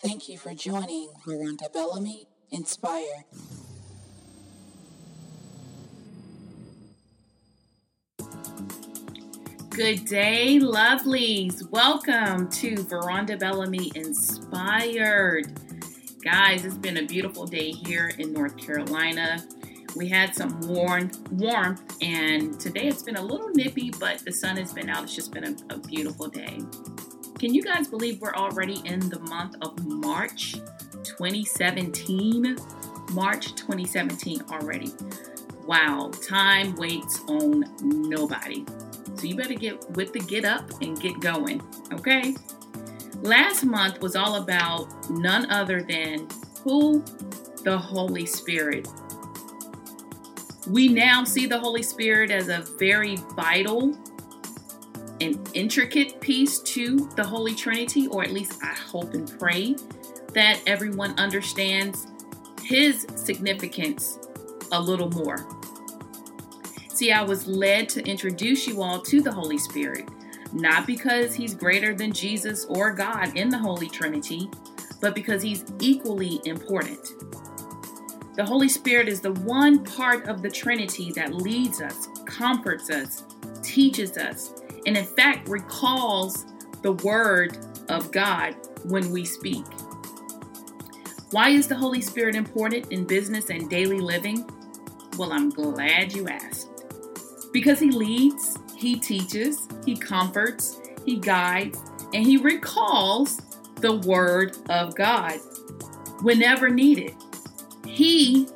Thank you for joining Veronda Bellamy Inspire. Good day, lovelies. Welcome to Veronda Bellamy Inspired. Guys, it's been a beautiful day here in North Carolina. We had some warm, warmth, and today it's been a little nippy, but the sun has been out. It's just been a, a beautiful day. Can you guys believe we're already in the month of March 2017? March 2017 already. Wow, time waits on nobody. So you better get with the get up and get going, okay? Last month was all about none other than who? The Holy Spirit. We now see the Holy Spirit as a very vital and intricate piece to the Holy Trinity, or at least I hope and pray that everyone understands his significance a little more. See, I was led to introduce you all to the Holy Spirit, not because he's greater than Jesus or God in the Holy Trinity, but because he's equally important. The Holy Spirit is the one part of the Trinity that leads us, comforts us, teaches us, and in fact recalls the Word of God when we speak. Why is the Holy Spirit important in business and daily living? Well, I'm glad you asked. Because he leads, he teaches, he comforts, he guides, and he recalls the Word of God whenever needed. He,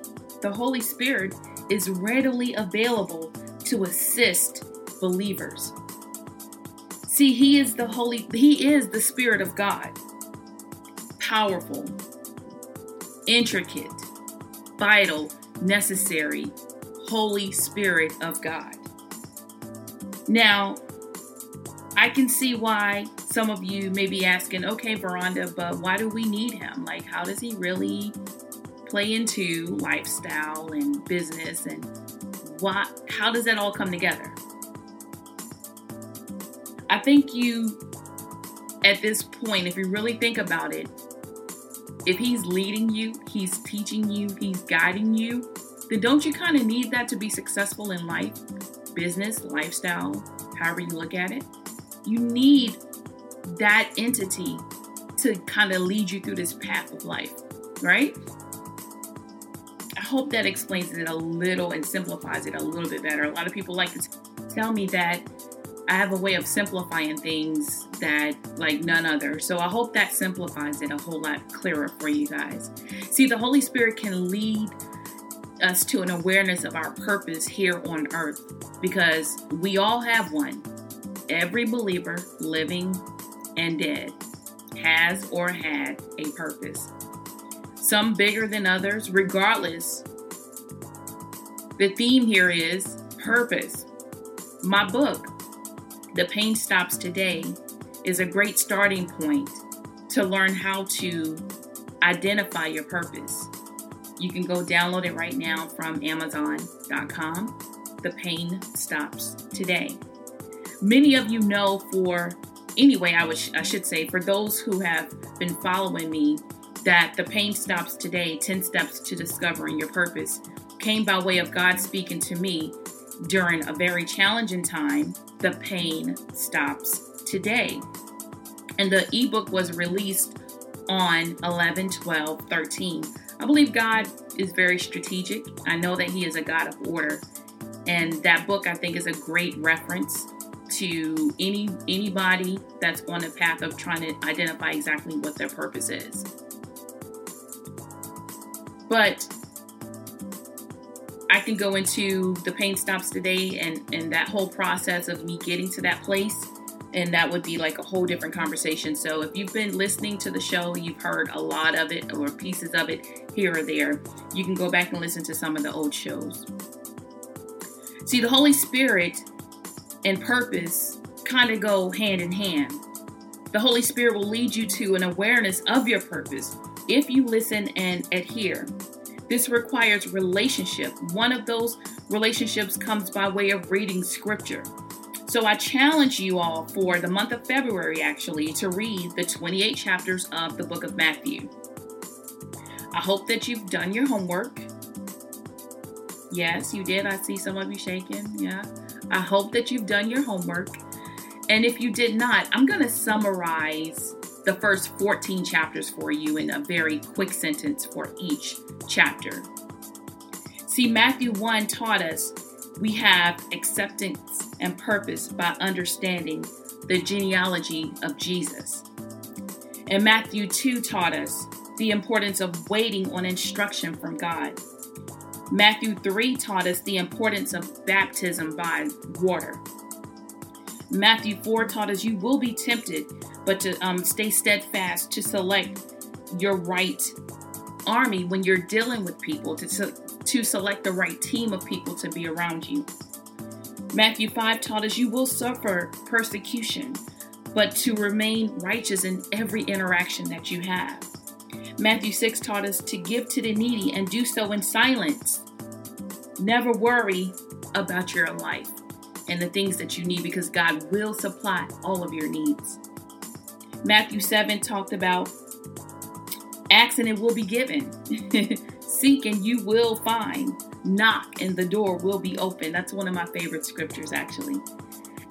the Holy Spirit, is readily available to assist believers. See, he is the holy he is the spirit of God. Powerful, intricate, vital, necessary, Holy Spirit of God. Now, I can see why some of you may be asking, okay, Veronda, but why do we need him? Like, how does he really play into lifestyle and business and why how does that all come together? I think you at this point, if you really think about it, if he's leading you, he's teaching you, he's guiding you, then don't you kind of need that to be successful in life, business, lifestyle, however you look at it? You need that entity to kind of lead you through this path of life, right? I hope that explains it a little and simplifies it a little bit better. A lot of people like to tell me that I have a way of simplifying things that like none other. So I hope that simplifies it a whole lot clearer for you guys. See, the Holy Spirit can lead us to an awareness of our purpose here on earth because we all have one. Every believer, living and dead, has or had a purpose. Some bigger than others, regardless. The theme here is purpose. My book, the Pain Stops Today is a great starting point to learn how to identify your purpose. You can go download it right now from Amazon.com. The Pain Stops Today. Many of you know for anyway, I, would, I should say, for those who have been following me, that the pain stops today 10 steps to discovering your purpose came by way of God speaking to me during a very challenging time, the pain stops today. And the ebook was released on 11, 12, 13. I believe God is very strategic. I know that He is a God of order. And that book, I think, is a great reference to any anybody that's on a path of trying to identify exactly what their purpose is. But I can go into the pain stops today and and that whole process of me getting to that place and that would be like a whole different conversation. So if you've been listening to the show, you've heard a lot of it or pieces of it here or there, you can go back and listen to some of the old shows. See, the Holy Spirit and purpose kind of go hand in hand. The Holy Spirit will lead you to an awareness of your purpose if you listen and adhere. This requires relationship. One of those relationships comes by way of reading scripture. So I challenge you all for the month of February actually to read the 28 chapters of the book of Matthew. I hope that you've done your homework. Yes, you did. I see some of you shaking. Yeah. I hope that you've done your homework. And if you did not, I'm going to summarize the first 14 chapters for you in a very quick sentence for each chapter. See, Matthew 1 taught us we have acceptance and purpose by understanding the genealogy of Jesus. And Matthew 2 taught us the importance of waiting on instruction from God. Matthew 3 taught us the importance of baptism by water. Matthew 4 taught us you will be tempted, but to um, stay steadfast to select your right army when you're dealing with people, to, to select the right team of people to be around you. Matthew 5 taught us you will suffer persecution, but to remain righteous in every interaction that you have. Matthew 6 taught us to give to the needy and do so in silence. Never worry about your life and the things that you need because God will supply all of your needs. Matthew 7 talked about ask and it will be given, seek and you will find, knock and the door will be open. That's one of my favorite scriptures, actually.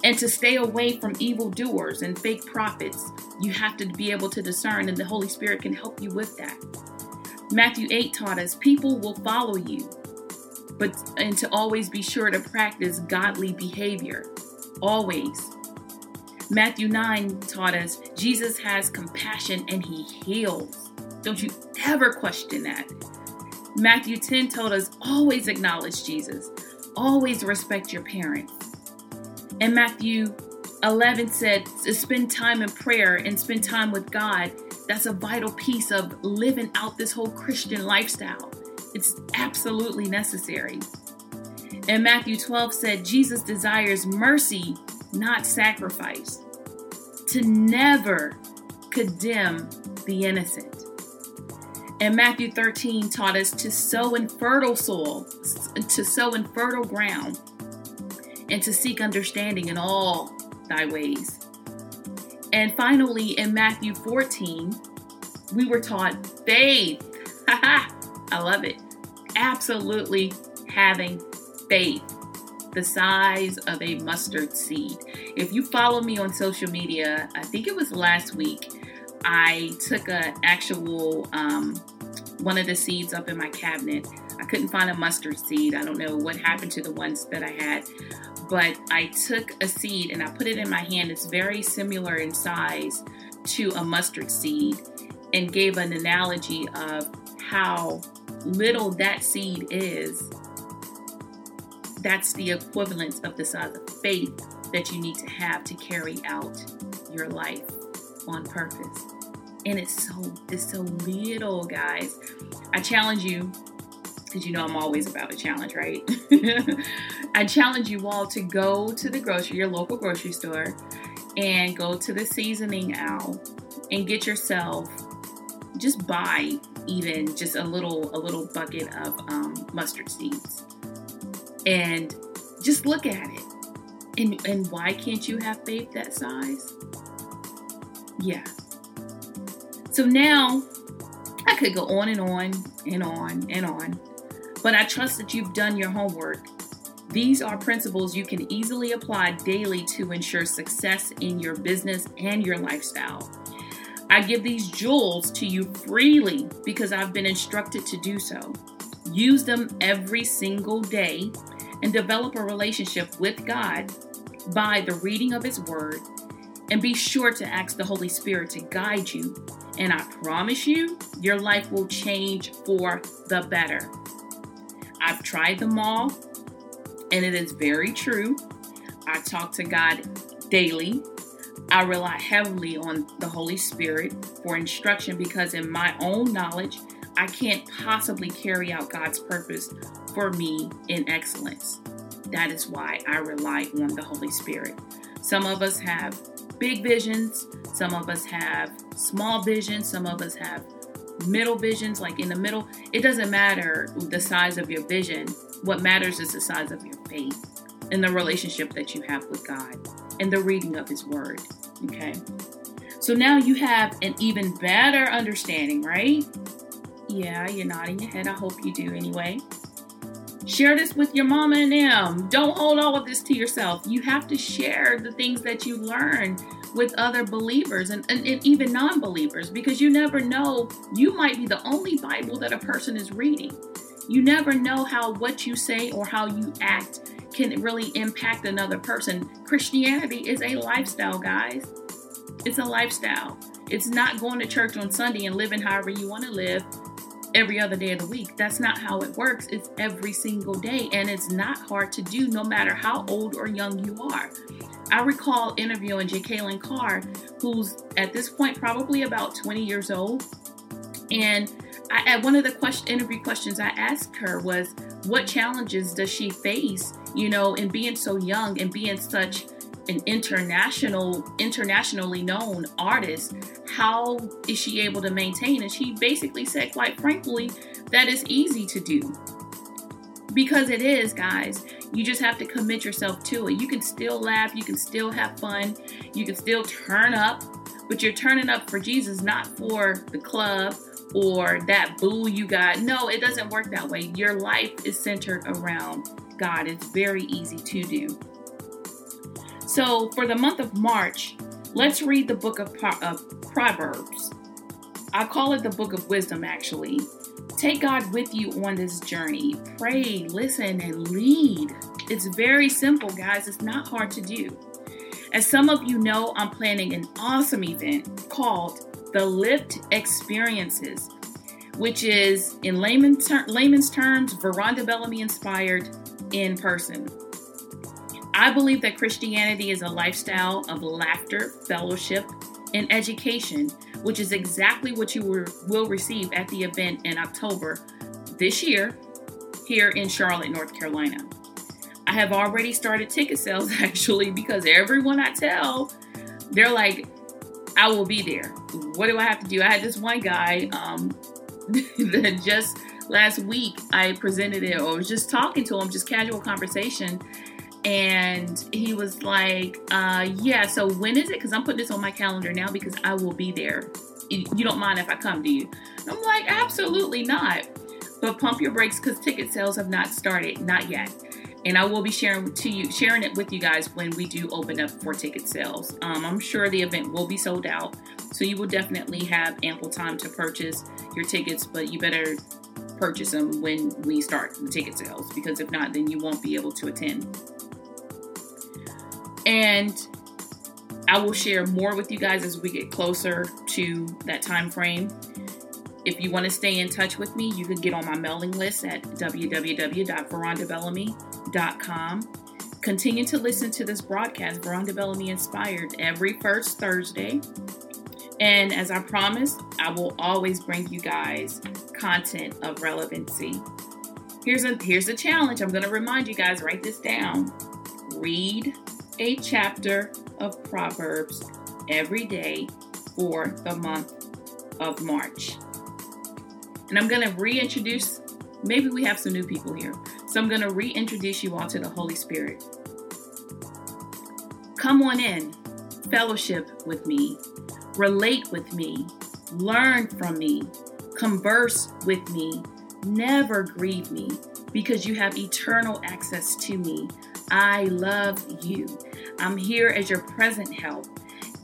And to stay away from evildoers and fake prophets, you have to be able to discern, and the Holy Spirit can help you with that. Matthew 8 taught us people will follow you, but and to always be sure to practice godly behavior. Always. Matthew 9 taught us Jesus has compassion and he heals. Don't you ever question that. Matthew 10 told us always acknowledge Jesus, always respect your parents. And Matthew 11 said spend time in prayer and spend time with God. That's a vital piece of living out this whole Christian lifestyle. It's absolutely necessary. And Matthew 12 said Jesus desires mercy, not sacrifice, to never condemn the innocent. And Matthew 13 taught us to sow in fertile soil, to sow in fertile ground, and to seek understanding in all thy ways. And finally, in Matthew 14, we were taught faith. I love it. Absolutely having faith the size of a mustard seed. If you follow me on social media, I think it was last week, I took an actual um, one of the seeds up in my cabinet. I couldn't find a mustard seed. I don't know what happened to the ones that I had, but I took a seed and I put it in my hand. It's very similar in size to a mustard seed and gave an analogy of how little that seed is. That's the equivalence of the size of faith that you need to have to carry out your life on purpose. And it's so it's so little, guys. I challenge you because you know I'm always about a challenge, right? I challenge you all to go to the grocery, your local grocery store, and go to the seasoning aisle and get yourself just buy even just a little a little bucket of um, mustard seeds and just look at it and and why can't you have faith that size yeah so now i could go on and on and on and on but I trust that you've done your homework. These are principles you can easily apply daily to ensure success in your business and your lifestyle. I give these jewels to you freely because I've been instructed to do so. Use them every single day and develop a relationship with God by the reading of His Word. And be sure to ask the Holy Spirit to guide you. And I promise you, your life will change for the better. I've tried them all, and it is very true. I talk to God daily. I rely heavily on the Holy Spirit for instruction because, in my own knowledge, I can't possibly carry out God's purpose for me in excellence. That is why I rely on the Holy Spirit. Some of us have big visions, some of us have small visions, some of us have middle visions, like in the middle, it doesn't matter the size of your vision. What matters is the size of your faith. and the relationship that you have with God and the reading of His Word. Okay. So now you have an even better understanding, right? Yeah, you're nodding your head. I hope you do anyway. Share this with your mama and them. Don't hold all of this to yourself. You have to share the things that you learn with other believers and, and, and even non believers because you never know. You might be the only Bible that a person is reading. You never know how what you say or how you act can really impact another person. Christianity is a lifestyle, guys. It's a lifestyle. It's not going to church on Sunday and living however you want to live every other day of the week. That's not how it works. It's every single day, and it's not hard to do no matter how old or young you are. I recall interviewing Jekalyn Carr, who's at this point probably about 20 years old. And I, at one of the question, interview questions I asked her was, What challenges does she face, you know, in being so young and being such an international internationally known artist how is she able to maintain? And she basically said quite frankly that is easy to do. Because it is guys you just have to commit yourself to it. You can still laugh you can still have fun you can still turn up but you're turning up for jesus not for the club or that boo you got. No it doesn't work that way. Your life is centered around god. It's very easy to do so, for the month of March, let's read the book of, of Proverbs. I call it the book of wisdom, actually. Take God with you on this journey. Pray, listen, and lead. It's very simple, guys. It's not hard to do. As some of you know, I'm planning an awesome event called the Lift Experiences, which is, in layman's, ter- layman's terms, Veronda Bellamy inspired in person. I believe that Christianity is a lifestyle of laughter, fellowship, and education, which is exactly what you will receive at the event in October this year here in Charlotte, North Carolina. I have already started ticket sales actually because everyone I tell, they're like, I will be there. What do I have to do? I had this one guy um, that just last week I presented it or was just talking to him, just casual conversation and he was like, uh, "Yeah, so when is it? Because I'm putting this on my calendar now because I will be there. You don't mind if I come to you?" I'm like, "Absolutely not." But pump your brakes because ticket sales have not started, not yet. And I will be sharing to you, sharing it with you guys when we do open up for ticket sales. Um, I'm sure the event will be sold out, so you will definitely have ample time to purchase your tickets. But you better purchase them when we start the ticket sales because if not, then you won't be able to attend. And I will share more with you guys as we get closer to that time frame. If you want to stay in touch with me, you can get on my mailing list at www.verondabellamy.com. Continue to listen to this broadcast, Veronda Bellamy Inspired, every first Thursday. And as I promised, I will always bring you guys content of relevancy. Here's a here's a challenge. I'm going to remind you guys write this down. Read a chapter of Proverbs every day for the month of March. And I'm going to reintroduce, maybe we have some new people here. So I'm going to reintroduce you all to the Holy Spirit. Come on in, fellowship with me, relate with me, learn from me, converse with me, never grieve me, because you have eternal access to me. I love you. I'm here as your present help.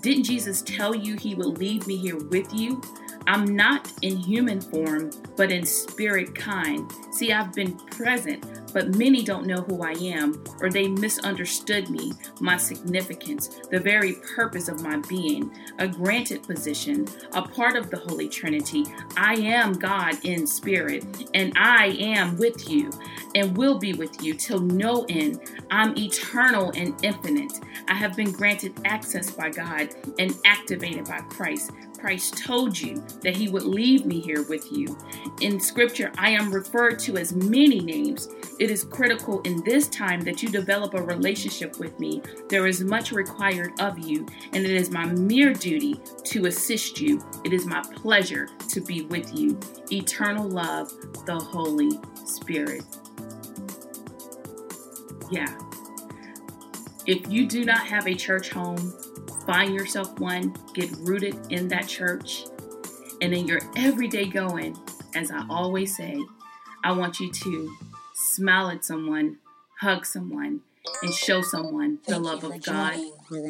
Didn't Jesus tell you he would leave me here with you? I'm not in human form, but in spirit kind. See, I've been present, but many don't know who I am, or they misunderstood me, my significance, the very purpose of my being, a granted position, a part of the Holy Trinity. I am God in spirit, and I am with you, and will be with you till no end. I'm eternal and infinite. I have been granted access by God and activated by Christ. Christ told you that he would leave me here with you. In scripture, I am referred to as many names. It is critical in this time that you develop a relationship with me. There is much required of you, and it is my mere duty to assist you. It is my pleasure to be with you. Eternal love, the Holy Spirit. Yeah. If you do not have a church home, find yourself one, get rooted in that church, and in your everyday going, as I always say, I want you to smile at someone, hug someone, and show someone the love of God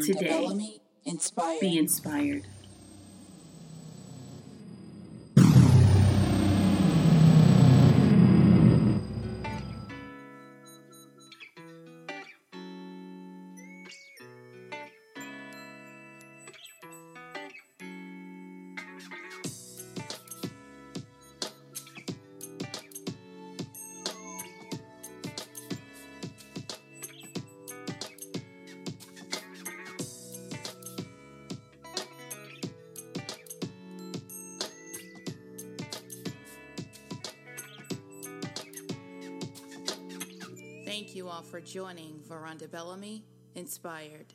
today. Be inspired. You all for joining Veronda Bellamy Inspired.